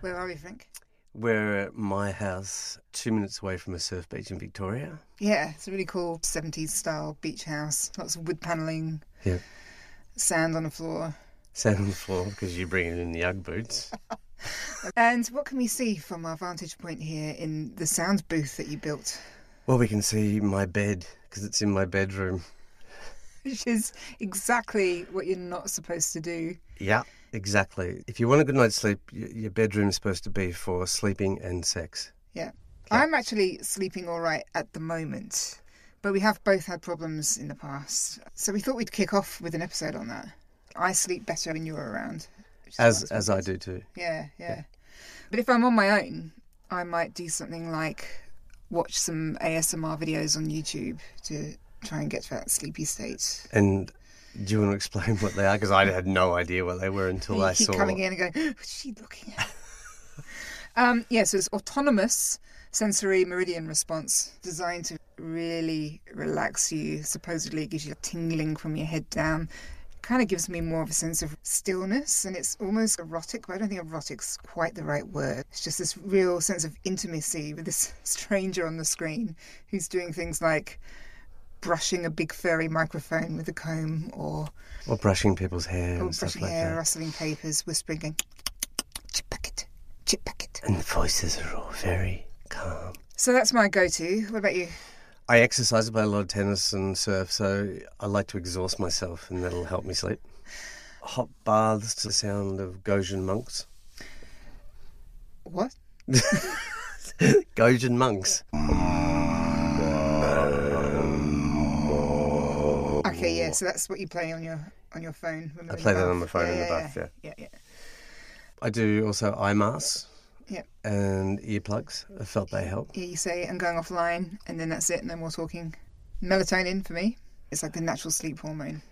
Where are we, Frank? We're at my house, two minutes away from a surf beach in Victoria. Yeah, it's a really cool 70s style beach house. Lots of wood panelling, Yeah. sand on the floor. Sand on the floor because you're bringing in the Ugg boots. And what can we see from our vantage point here in the sound booth that you built? Well, we can see my bed because it's in my bedroom. Which is exactly what you're not supposed to do. Yeah, exactly. If you want a good night's sleep, your bedroom is supposed to be for sleeping and sex. Yeah. Yeah. I'm actually sleeping all right at the moment, but we have both had problems in the past. So we thought we'd kick off with an episode on that. I sleep better when you're around. As as I do too. Yeah, yeah. But if I'm on my own, I might do something like watch some ASMR videos on YouTube to try and get to that sleepy state. And do you want to explain what they are? Because I had no idea what they were until I keep saw. coming in and going, what's she looking at? um, yeah, so it's autonomous sensory meridian response designed to really relax you. Supposedly it gives you a tingling from your head down. Kind of gives me more of a sense of stillness and it's almost erotic, but I don't think erotic's quite the right word. It's just this real sense of intimacy with this stranger on the screen who's doing things like brushing a big furry microphone with a comb or Or brushing people's hair and stuff brushing like hair, that. rustling papers, whispering, going, chip packet, chip packet. And the voices are all very calm. So that's my go-to. What about you? I exercise, I play a lot of tennis and surf, so I like to exhaust myself, and that'll help me sleep. Hot baths to the sound of Gojin monks. What? Gojin monks. Okay, yeah. So that's what you play on your on your phone. when I play that on my phone yeah, in the yeah, bath, yeah. yeah, yeah. I do also eye masks Yeah. and earplugs. I felt they help. Yeah, you say I'm going offline, and then that's it. No more talking. Melatonin for me. It's like the natural sleep hormone.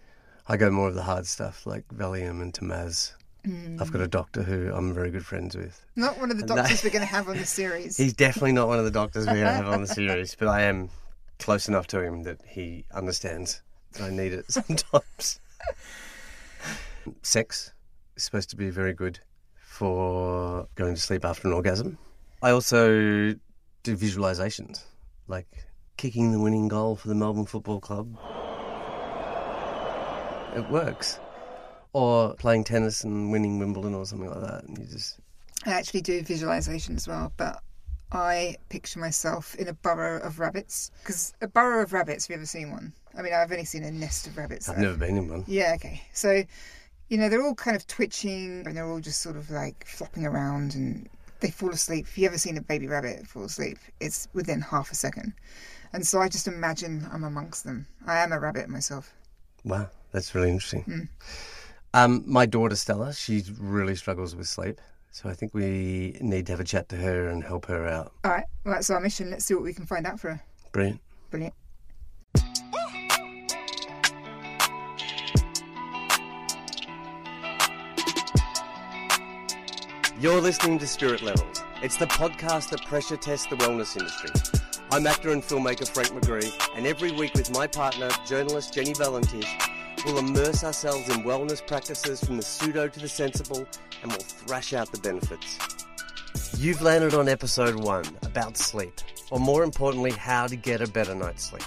I go more of the hard stuff like Valium and Temaz. I've got a mm. doctor who I'm very good friends with. Not one of the No. doctors we're going to have on the series. He's definitely not one of the doctors we're going to have on the series, but I am close enough to him that he understands that I need it sometimes. Sex is supposed to be very good for going to sleep after an orgasm. I also do visualizations, like kicking the winning goal for the Melbourne Football Club. It works. Or playing tennis and winning Wimbledon or something like that. And you just I actually do visualization as well, but I picture myself in a burrow of rabbits. Because a burrow of rabbits, have you ever seen one? I mean, I've only seen a nest of rabbits. I've though. never been in one. Yeah, okay. So, you know, they're all kind of twitching and they're all just sort of like flopping around and they fall asleep. If you ever seen a baby rabbit fall asleep, it's within half a second. And so I just imagine I'm amongst them. I am a rabbit myself. Wow, that's really interesting. Hmm. Um, my daughter Stella, she really struggles with sleep, so I think we need to have a chat to her and help her out. All right, well, that's our mission. Let's see what we can find out for her. Brilliant. Brilliant. You're listening to Spirit Levels. It's the podcast that pressure tests the wellness industry. I'm actor and filmmaker Frank McGree, and every week with my partner, journalist Jenny Valentish, we'll immerse ourselves in wellness practices from the pseudo to the sensible, and we'll thrash out the benefits. You've landed on episode one about sleep, or more importantly, how to get a better night's sleep.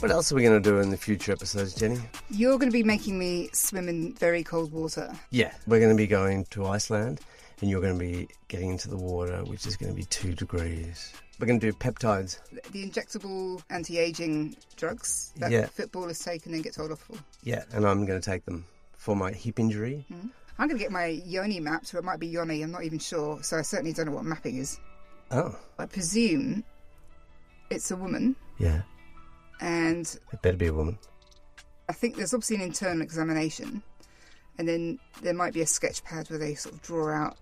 What else are we going to do in the future episodes, Jenny? You're going to be making me swim in very cold water. Yeah, we're going to be going to Iceland, and you're going to be getting into the water, which is going to be two degrees. We're going to do peptides. The injectable anti-aging drugs that Yeah. footballers take and then get told off for. Yeah, and I'm going to take them for my hip injury. Hmm? I'm going to get my yoni mapped, or it might be yoni, I'm not even sure. So I certainly don't know what mapping is. Oh, I presume it's a woman, yeah. And It better be a woman. I think there's obviously an internal examination, and then there might be a sketch pad where they sort of draw out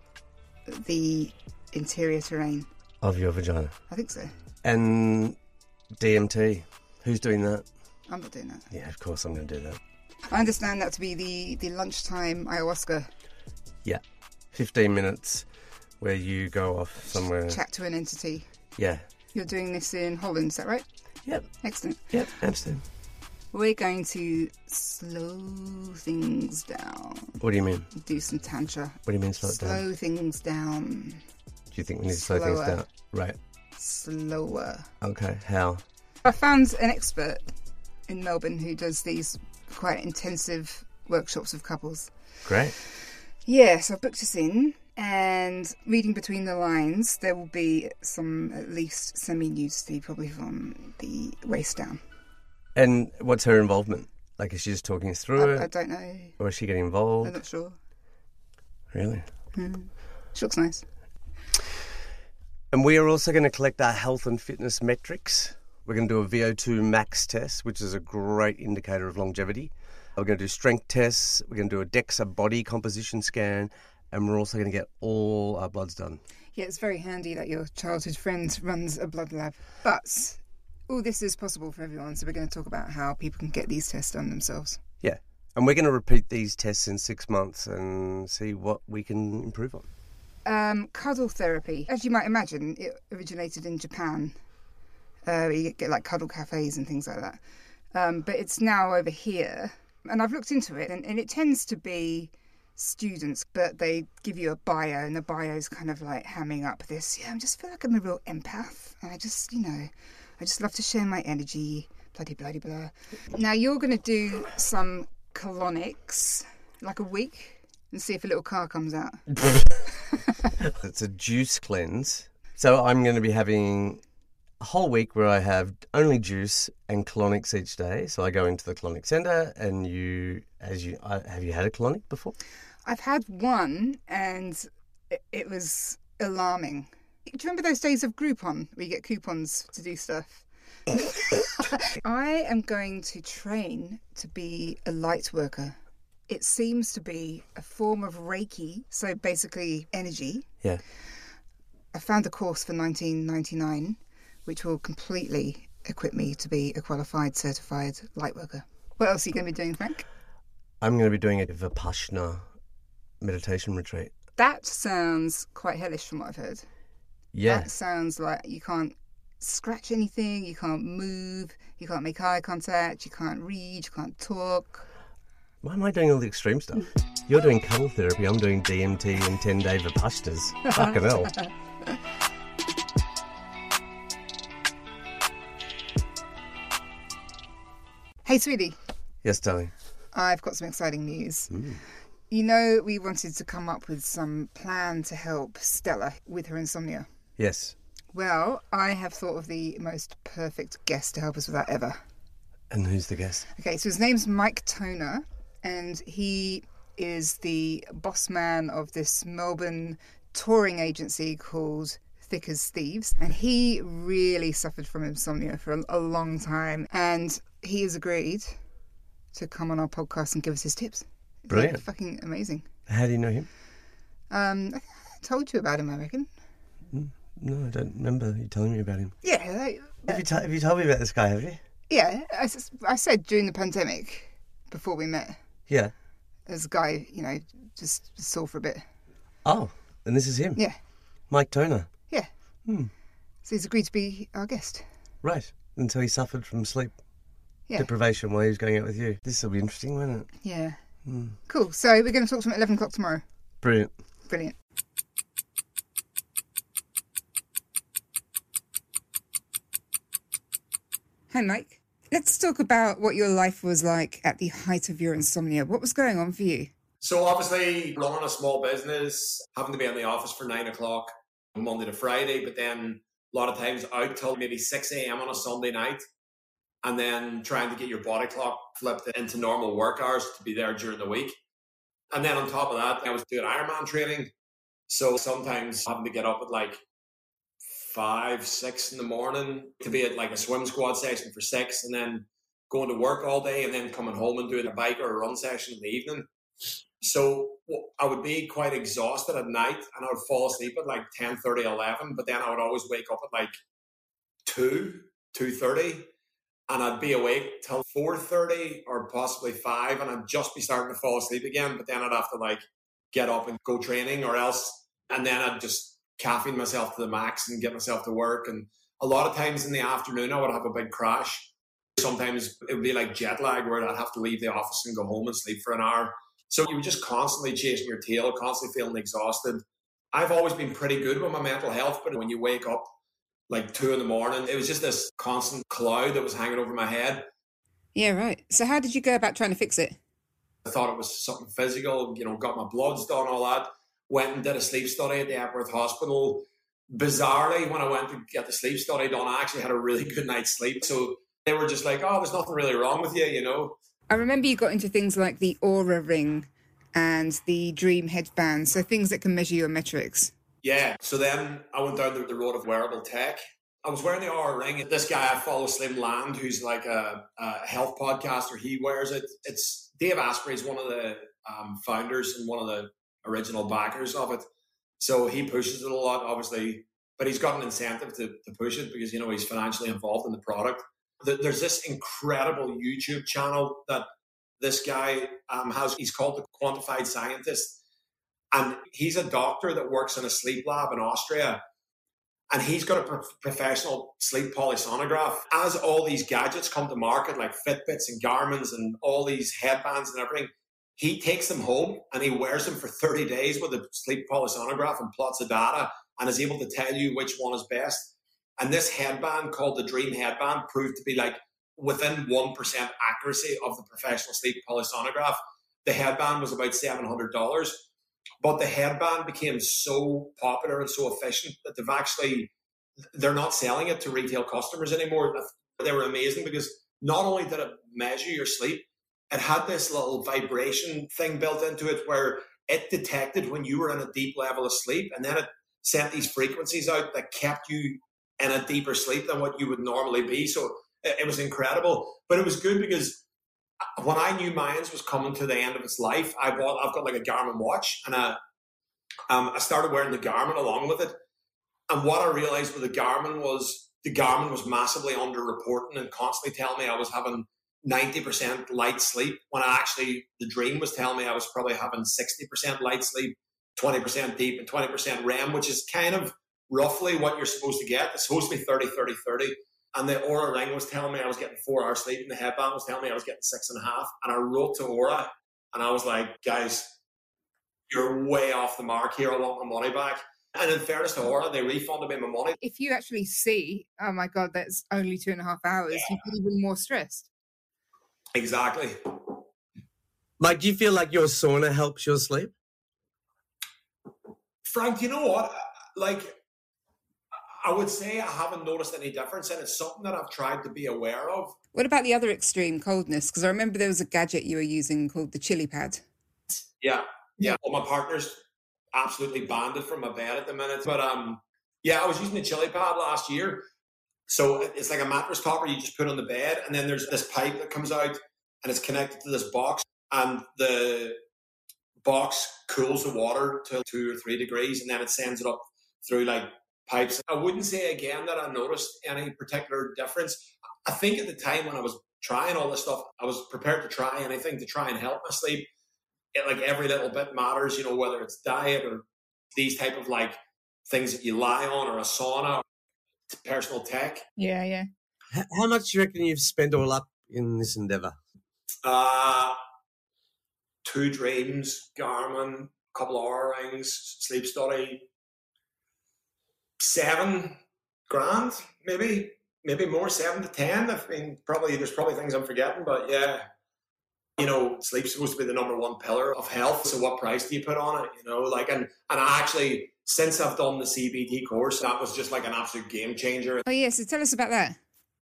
the interior terrain. Of your vagina. I think so. And DMT. Who's doing that? I'm not doing that. Yeah, of course I'm going to do that. I understand that to be the, the lunchtime ayahuasca Yeah. 15 minutes where you go off somewhere. chat to an entity. Yeah. You're doing this in Holland, is that right? Yep. Excellent. Yep. Amsterdam. We're going to slow things down. What do you mean? Do some tantra. What do you mean slow it down? Slow things down. Do you think we need to slow things Slower. down? Right. Slower. Okay. How? I found an expert in Melbourne who does these quite intensive workshops with couples. Great. Yeah, so I booked us in, and reading between the lines, there will be some at least semi nudity, probably from the waist down. And what's her involvement? Like, is she just talking us through I, I don't know. or is she getting I'm involved? not sure. Really? Hmm. She looks nice. And we are also going to collect our health and fitness metrics. We're going to do a VO2 max test, which is a great indicator of longevity. We're going to do strength tests. We're going to do a DEXA body composition scan, and we're also going to get all our bloods done. Yeah, it's very handy that your childhood friend runs a blood lab. But all this is possible for everyone, so we're going to talk about how people can get these tests done themselves. Yeah. And we're going to repeat these tests in six months and see what we can improve on. Um, cuddle therapy, as you might imagine, it originated in Japan. Uh, you get like cuddle cafes and things like that. Um, but it's now over here, and I've looked into it, and, and it tends to be students, but they give you a bio, and the bio is kind of like hamming up this. Yeah, I just feel like I'm a real empath, and I just, you know, I just love to share my energy. Bloody, bloody, blah. Now you're going to do some colonics, like a week, and see if a little car comes out. It's a juice cleanse. So I'm going to be having a whole week where I have only juice and colonics each day. So I go into the colonic centre, and you, as you, have you had a colonic before? I've had one and it, it was alarming. Do you remember those days of Groupon where you get coupons to do stuff? I am going to train to be a light worker. It seems to be a form of Reiki, so basically energy. Yeah. I found a course for 1999 which will completely equip me to be a qualified certified light worker. What else are you going to be doing, Frank? I'm going to be doing a Vipassana meditation retreat. That sounds quite hellish from what I've heard. Yeah. That sounds like you can't scratch anything, you can't move, you can't make eye contact, you can't read, you can't talk. Why am I doing all the extreme stuff? You're doing cuddle therapy. I'm doing DMT and 10 day Vipassanas. Fucking hell. Hey, sweetie, Yes, darling. I've got some exciting news. You know, we wanted to come up with some plan to help Stella with her insomnia. Yes. Well, I have thought of the most perfect guest to help us with that ever. And who's the guest? Okay, so his name's Mike Toner, and he is the boss man of this Melbourne touring agency called Thick as Thieves. And he really suffered from insomnia for a, a long time. And he has agreed to come on our podcast and give us his tips. Isn't Brilliant. fucking amazing. How do you know him? Um, I told you about him, I reckon. No, I don't remember you telling me about him. Yeah, Have you, t- have you told me about this guy, have you? yeah. I, s- I said during the pandemic, before we met, Yeah. there's a guy, you know, just saw for a bit. Oh, and this is him? Yeah, Mike Toner. yeah. Hmm. So he's agreed to be our guest. Right. Until he suffered from sleep Yeah. deprivation while he was going out with you. This will be interesting, won't it? Yeah. Hmm. Cool. So we're going to talk to him at 11 o'clock tomorrow. Brilliant. Brilliant. Hi, Mike. Let's talk about what your life was like at the height of your insomnia. What was going on for you? So obviously running a small business, having to be in the office for nine o'clock Monday to Friday, but then a lot of times out till maybe six a.m. on a Sunday night, and then trying to get your body clock flipped into normal work hours to be there during the week. And then on top of that, I was doing Ironman training, so sometimes having to get up at like five, six in the morning to be at like a swim squad session for six, and then going to work all day, and then coming home and doing a bike or a run session in the evening. So I would be quite exhausted at night and I would fall asleep at like 10, 30, 11, but then I would always wake up at like 2, 2.30 and I'd be awake till 4.30 or possibly 5 and I'd just be starting to fall asleep again, but then I'd have to like get up and go training or else, and then I'd just caffeine myself to the max and get myself to work. And a lot of times in the afternoon, I would have a big crash. Sometimes it would be like jet lag where I'd have to leave the office and go home and sleep for an hour. So you were just constantly chasing your tail, constantly feeling exhausted. I've always been pretty good with my mental health, but when you wake up like two in the morning, it was just this constant cloud that was hanging over my head. Yeah, right. So how did you go about trying to fix it? I thought it was something physical, you know, got my bloods done, all that. Went and did a sleep study at the Epworth Hospital. Bizarrely, when I went to get the sleep study done, I actually had a really good night's sleep. So they were just like, oh, there's nothing really wrong with you, you know. I remember you got into things like the Oura ring and the Dreem headband, so things that can measure your metrics. Yeah. So then I went down the, the road of wearable tech. I was wearing the Oura ring. This guy I follow, Siim Land, who's like a, a health podcaster, he wears it. It's Dave Asprey is one of the um, founders and one of the original backers of it. So he pushes it a lot, obviously, but he's got an incentive to, to push it because, you know, he's financially involved in the product. There's this incredible YouTube channel that this guy um, has. He's called the Quantified Scientist. And he's a doctor that works in a sleep lab in Austria. And he's got a pro- professional sleep polysomnograph. As all these gadgets come to market, like Fitbits and Garmin's and all these headbands and everything, he takes them home and he wears them for 30 days with a sleep polysomnograph and plots the data and is able to tell you which one is best. And this headband called the Dreem Headband proved to be like within 1% accuracy of the professional sleep polysomnograph. The headband was about $700. But the headband became so popular and so efficient that they've actually, they're not selling it to retail customers anymore. They were amazing because not only did it measure your sleep, it had this little vibration thing built into it where it detected when you were in a deep level of sleep and then it sent these frequencies out that kept you in a deeper sleep than what you would normally be. So it, was incredible. But it was good because when I knew Mayans was coming to the end of its life, I bought I've got like a Garmin watch and I um, I started wearing the Garmin along with it. And what I realized with the Garmin was the Garmin was massively underreporting and constantly telling me I was having 90% light sleep when I actually, the Dreem was telling me I was probably having 60% light sleep, 20% deep, and 20% REM, which is kind of roughly what you're supposed to get. It's supposed to be 30, 30, 30. And the Oura ring was telling me I was getting four hours sleep, and the headband was telling me I was getting six and a half. And I wrote to Oura, and I was like, guys, you're way off the mark here. I want my money back. And in fairness to Oura, they refunded me my money. If you actually see, oh my God, that's only two and a half hours, yeah. you get even more stressed. Exactly. Mike, do you feel like your sauna helps your sleep? Frank, you know what? Like, I would say I haven't noticed any difference, and it's something that I've tried to be aware of. What about the other extreme, coldness? Because I remember there was a gadget you were using called the ChiliPad. Yeah, yeah. Well, my partner's absolutely banned it from my bed at the minute, but um, yeah, I was using the ChiliPad last year, so it's like a mattress topper you just put on the bed, and then there's this pipe that comes out and it's connected to this box, and the box cools the water to two or three degrees, and then it sends it up through like pipes. I wouldn't say again that I noticed any particular difference. I think at the time when I was trying all this stuff, I was prepared to try anything to try and help my sleep. It, like every little bit matters, you know, whether it's diet or these type of like things that you lie on or a sauna personal tech. Yeah, yeah. How much do you reckon you've spent all up in this endeavor? Uh, two Dreems, Garmin, a couple of Oura rings, sleep study, seven grand, maybe, maybe more, seven to ten. I mean, probably there's probably things I'm forgetting, but yeah, you know, sleep's supposed to be the number one pillar of health. So what price do you put on it? You know, like, and and I actually since I've done the CBT course, that was just like an absolute game changer. Oh, yeah. So tell us about that.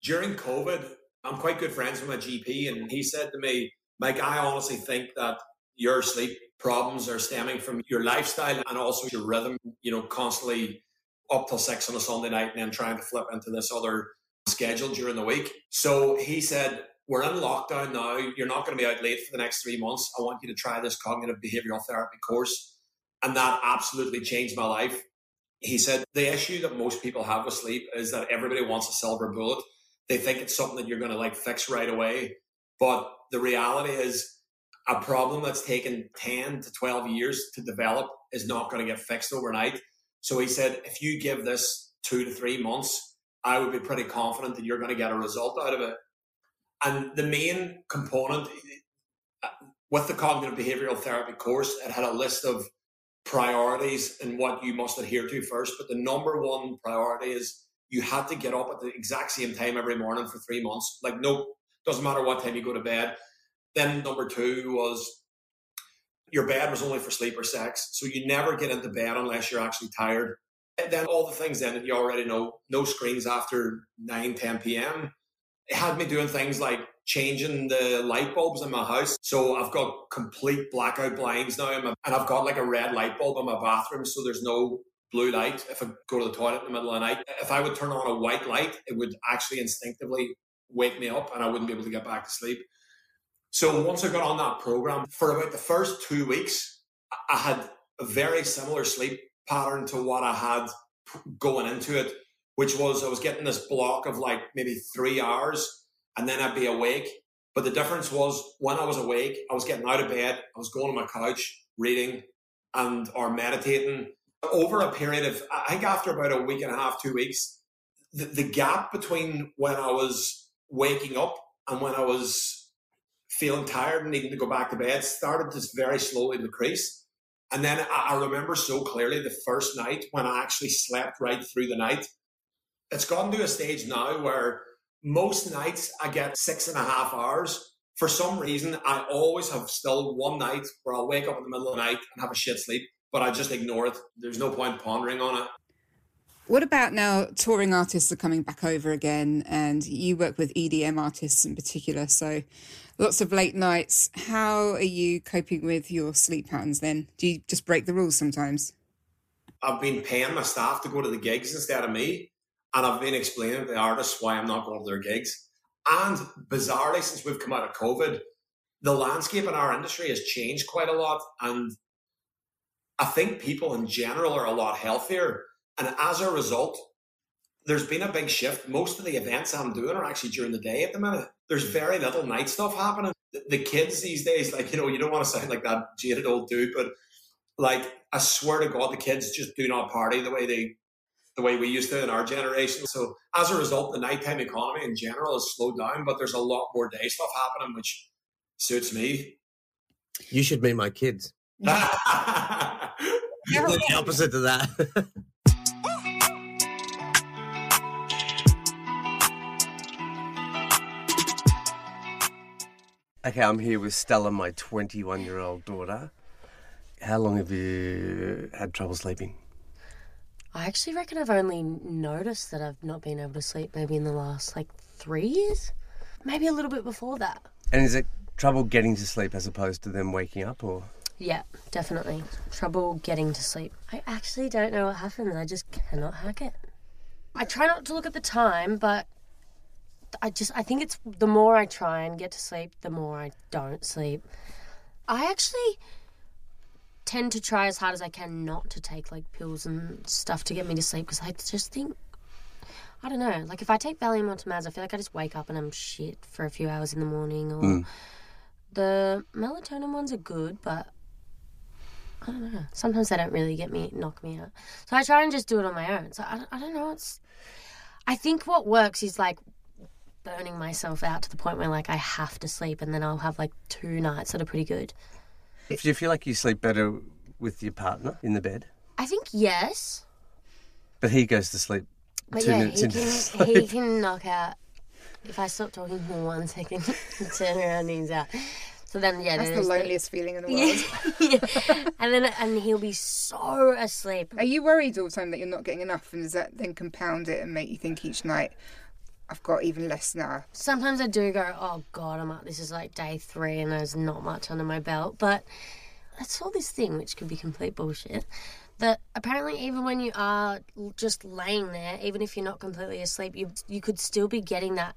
During COVID, I'm quite good friends with my GP, and he said to me, Mike, I honestly think that your sleep problems are stemming from your lifestyle and also your rhythm, you know, constantly up till six on a Sunday night and then trying to flip into this other schedule during the week. So he said, We're in lockdown now. You're not going to be out late for the next three months. I want you to try this cognitive behavioral therapy course. And that absolutely changed my life. He said the issue that most people have with sleep is that everybody wants a silver bullet. They think it's something that you're going to like fix right away. But the reality is, a problem that's taken 10 to 12 years to develop is not going to get fixed overnight. So he said, if you give this two to three months, I would be pretty confident that you're going to get a result out of it. And the main component uh, with the cognitive behavioral therapy course, it had a list of priorities and what you must adhere to first. But the number one priority is you had to get up at the exact same time every morning for three months. Like, no, doesn't matter what time you go to bed. Then number two was your bed was only for sleep or sex. So you never get into bed unless you're actually tired. And then all the things then you already know, no screens after 9, 10 p.m. It had me doing things like changing the light bulbs in my house. So I've got complete blackout blinds now, and I've got like a red light bulb in my bathroom, so there's no blue light if I go to the toilet in the middle of the night. If I would turn on a white light, it would actually instinctively wake me up and I wouldn't be able to get back to sleep. So once I got on that program, for about the first two weeks, I had a very similar sleep pattern to what I had going into it, which was I was getting this block of like maybe three hours and then I'd be awake. But the difference was when I was awake, I was getting out of bed, I was going on my couch, reading and or meditating. Over a period of, I think after about a week and a half, two weeks, the, the gap between when I was waking up and when I was feeling tired and needing to go back to bed started to very slowly decrease. And then I, I remember so clearly the first night when I actually slept right through the night. It's gotten to a stage now where most nights I get six and a half hours. For some reason, I always have still one night where I'll wake up in the middle of the night and have a shit sleep, but I just ignore it. There's no point pondering on it. What about now touring artists are coming back over again and you work with EDM artists in particular, so lots of late nights. How are you coping with your sleep patterns then? Do you just break the rules sometimes? I've been paying my staff to go to the gigs instead of me. And I've been explaining to the artists why I'm not going to their gigs. And bizarrely, since we've come out of COVID, the landscape in our industry has changed quite a lot. And I think people in general are a lot healthier. And as a result, there's been a big shift. Most of the events I'm doing are actually during the day at the minute. There's very little night stuff happening. The kids these days, like, you know, you don't want to sound like that jaded old dude, but like, I swear to God, the kids just do not party the way they the way we used to in our generation. So as a result, the nighttime economy in general has slowed down, but there's a lot more day stuff happening, which suits me. You should meet my kids. You're really the opposite to that. okay, I'm here with Stella, my 21 year old daughter. How long have you had trouble sleeping? I actually reckon I've only noticed that I've not been able to sleep maybe in the last like three years, maybe a little bit before that. And is it trouble getting to sleep as opposed to them waking up, or? Yeah, definitely trouble getting to sleep. I actually don't know what happens. I just cannot hack it. I try not to look at the time, but I just I think it's the more I try and get to sleep, the more I don't sleep. I actually tend to try as hard as I can not to take like pills and stuff to get me to sleep because I just think I don't know. Like if I take Valium or Temaz, I feel like I just wake up and I'm shit for a few hours in the morning. Or mm. the melatonin ones are good, but I don't know. Sometimes they don't really get me, knock me out. So I try and just do it on my own. So I, I don't know. It's I think what works is like burning myself out to the point where like I have to sleep, and then I'll have like two nights that are pretty good. Do you feel like you sleep better with your partner in the bed? I think yes. But he goes to sleep but two yeah, minutes he into can, sleep. He can knock out. If I stop talking for one second, turn around and he's out. So then, yeah, that's the loneliest the... feeling in the world. yeah. and then, and he'll be so asleep. Are you worried all the time that you're not getting enough, and does that then compound it and make you think each night, I've got even less now. Sometimes I do go, oh God, I'm up. This is like day three and there's not much under my belt. But I saw this thing, which could be complete bullshit, that apparently even when you are just laying there, even if you're not completely asleep, you you could still be getting that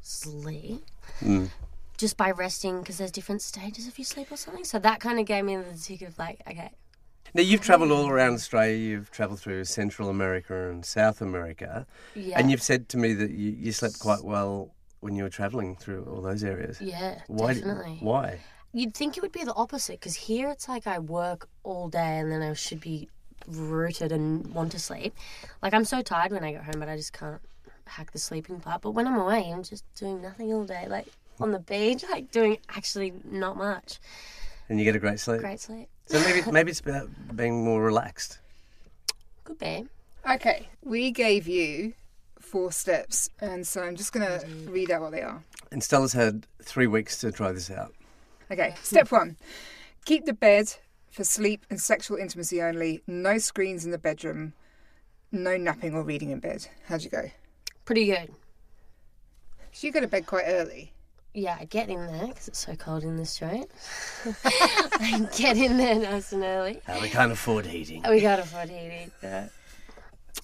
sleep. Mm. Just by resting, because there's different stages of your sleep or something. So that kind of gave me the tick of like, okay, now you've travelled all around Australia. You've travelled through Central America and South America, yeah. and you've said to me that you, you slept quite well when you were travelling through all those areas. Yeah, why, definitely. Why? You'd think it would be the opposite because here it's like I work all day and then I should be rooted and want to sleep. Like I'm so tired when I get home, but I just can't hack the sleeping part. But when I'm away, I'm just doing nothing all day, like on the beach, like doing actually not much. And you get a great sleep. Great sleep. So maybe maybe it's about being more relaxed. Good be. Okay, we gave you four steps, and so I'm just going to read out what they are. And Stella's had three weeks to try this out. Okay, step one keep the bed for sleep and sexual intimacy only, no screens in the bedroom, no napping or reading in bed. How'd you go? Pretty good. So you go to bed quite early. Yeah, I get in there because it's so cold in the street. I get in there nice and early. Uh, we can't afford heating. We can't afford heating. but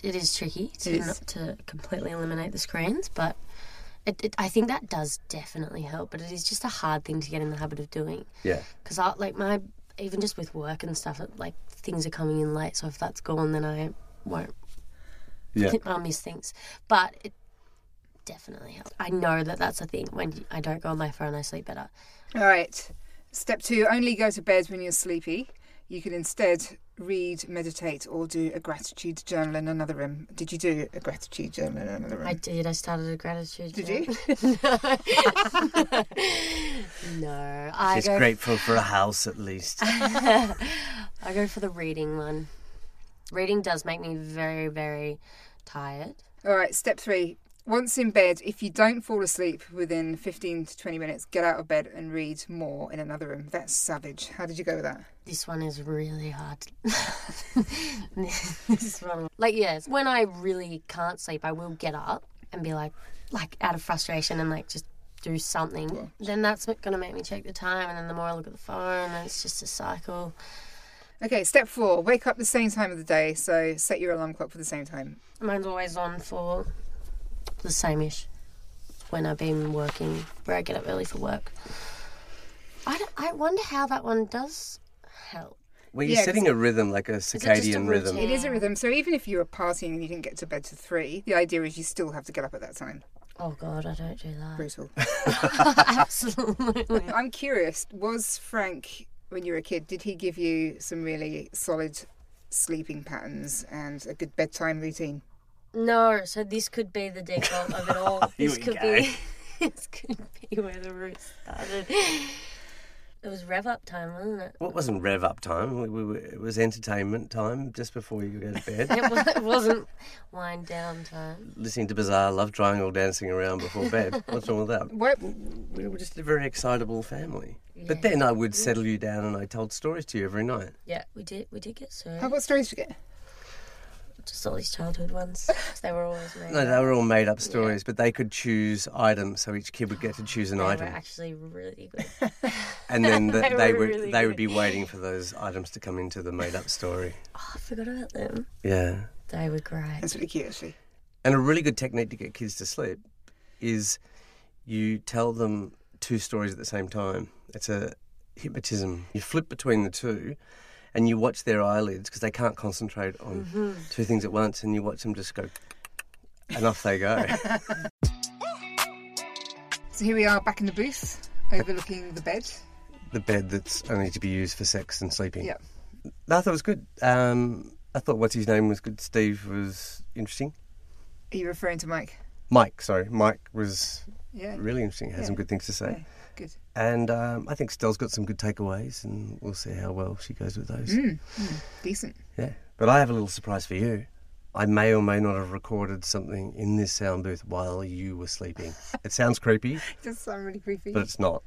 It is tricky to is. not to completely eliminate the screens, but it, it, I think that does definitely help. But it is just a hard thing to get in the habit of doing Yeah. because I like my even just with work and stuff. It, like things are coming in late, so if that's gone, then I won't. Yeah. I'll miss things. But it definitely helps. I know that that's a thing. When I don't go on my phone, I sleep better. All right. Step two only go to bed when you're sleepy. You can instead read, meditate, or do a gratitude journal in another room. Did you do a gratitude journal in another room? I did. I started a gratitude. Journal. Did journal. no, I She's go. grateful for a house at least. I go for the reading one. Reading does make me very, very tired. All right, step three. Once in bed, if you don't fall asleep within 15 to 20 minutes, get out of bed and read more in another room. That's savage. How did you go with that? This one is really hard. this one, like, yes, when I really can't sleep, I will get up and be like, like out of frustration and like just do something. Then that's going to make me check the time, and then the more I look at the phone, and it's just a cycle. Okay, step four. Wake up the same time of the day. So set your alarm clock for the same time. Mine's always on for the same ish when I've been working, where I get up early for work. I, don't- I wonder how that one does help. Well, you're Yeah, setting a rhythm, like a just a circadian rhythm. It is a rhythm. So even if you were partying and you didn't get to bed to three, the idea is you still have to get up at that time. Oh God, I don't do that. Brutal. Absolutely. I'm curious. Was Frank, when you were a kid, did he give you some really solid sleeping patterns and a good bedtime routine? No, so this could be the default of it all. This could go. be this could be where the root started. It was rev up time, wasn't it? Well, it wasn't rev up time. We, we, were- it was entertainment time just before you go to bed. It, was, it wasn't wind down time. Listening to bizarre love triangle dancing around before bed. What's wrong with that? What? We were just a very excitable family. But then I would mm. settle you down and I told stories to you every night. Yeah, we did. We did get so How what stories did you get? Just all these childhood ones. They were always made. No, they were all made up stories, but they could choose items, so each kid would get to choose an item. They were actually really good. and then the, they they, were would really they would be waiting for those items to come into the made up story. Oh, I forgot about them. Yeah, They were great. That's really cute, actually. and a really good technique to get kids to sleep is you tell them two stories at the same time. It's a hypnotism. You flip between the two. And you watch their eyelids because they can't concentrate on Mm-hmm. two things at once, and you watch them just go, and off they go. So here we are back in the booth, overlooking the bed. the bed that's only to be used for sex and sleeping. Yeah. I thought it was good. Um, I thought what's his name was good. Steve was interesting. Are you referring to Mike? Mike, sorry, Mike was Yeah. really interesting. Had some good things to say. Yeah, good. And um, I think Stell's got some good takeaways, and we'll see how well she goes with those. Mm, mm, decent. Yeah. But I have a little surprise for you. I may or may not have recorded something in this sound booth while you were sleeping. It sounds creepy, Does sound really creepy. but it's not.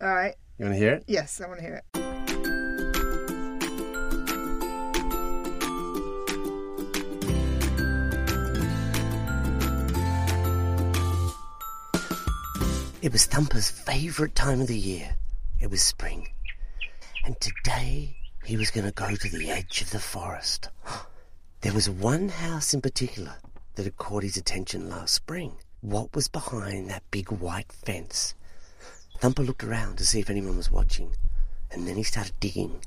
All right. You want to hear it? Yes, I want to hear it. It was Thumper's favourite time of the year. It was spring. And today he was going to go to the edge of the forest. There was one house in particular that had caught his attention last spring. What was behind that big white fence? Thumper looked around to see if anyone was watching, and then he started digging.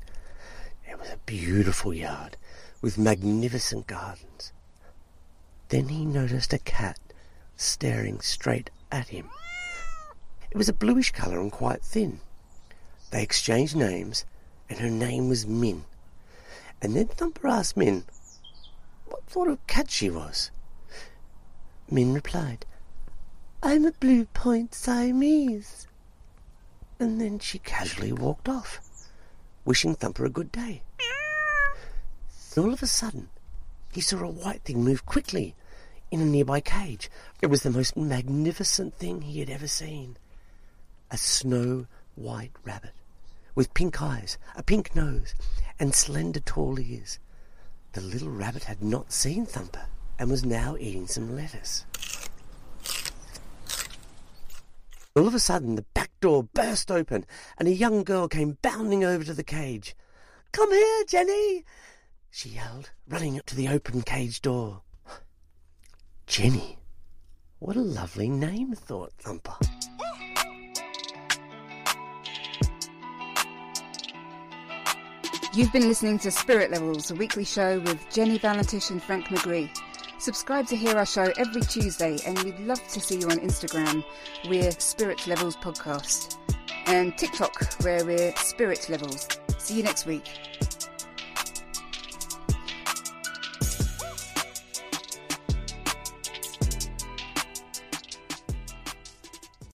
It was a beautiful yard with magnificent gardens. Then he noticed a cat staring straight at him. It was a bluish colour and quite thin. They exchanged names, and her name was Min. And then Thumper asked Min what sort of cat she was. Min replied, I'm a blue point Siamese. And then she casually walked off, wishing Thumper a good day. All of a sudden, he saw a white thing move quickly in a nearby cage. It was the most magnificent thing he had ever seen. A snow white rabbit with pink eyes, a pink nose, and slender tall ears. The little rabbit had not seen Thumper and was now eating some lettuce. All of a sudden, the back door burst open and a young girl came bounding over to the cage. Come here, Jenny! she yelled, running up to the open cage door. Jenny. What a lovely name, thought Thumper. You've been listening to Spirit Levels, a weekly show with Jenny Valentish and Frank McGree. Subscribe to hear our show every Tuesday, and we'd love to see you on Instagram. We're Spirit Levels Podcast. And TikTok, where we're Spirit Levels. See you next week.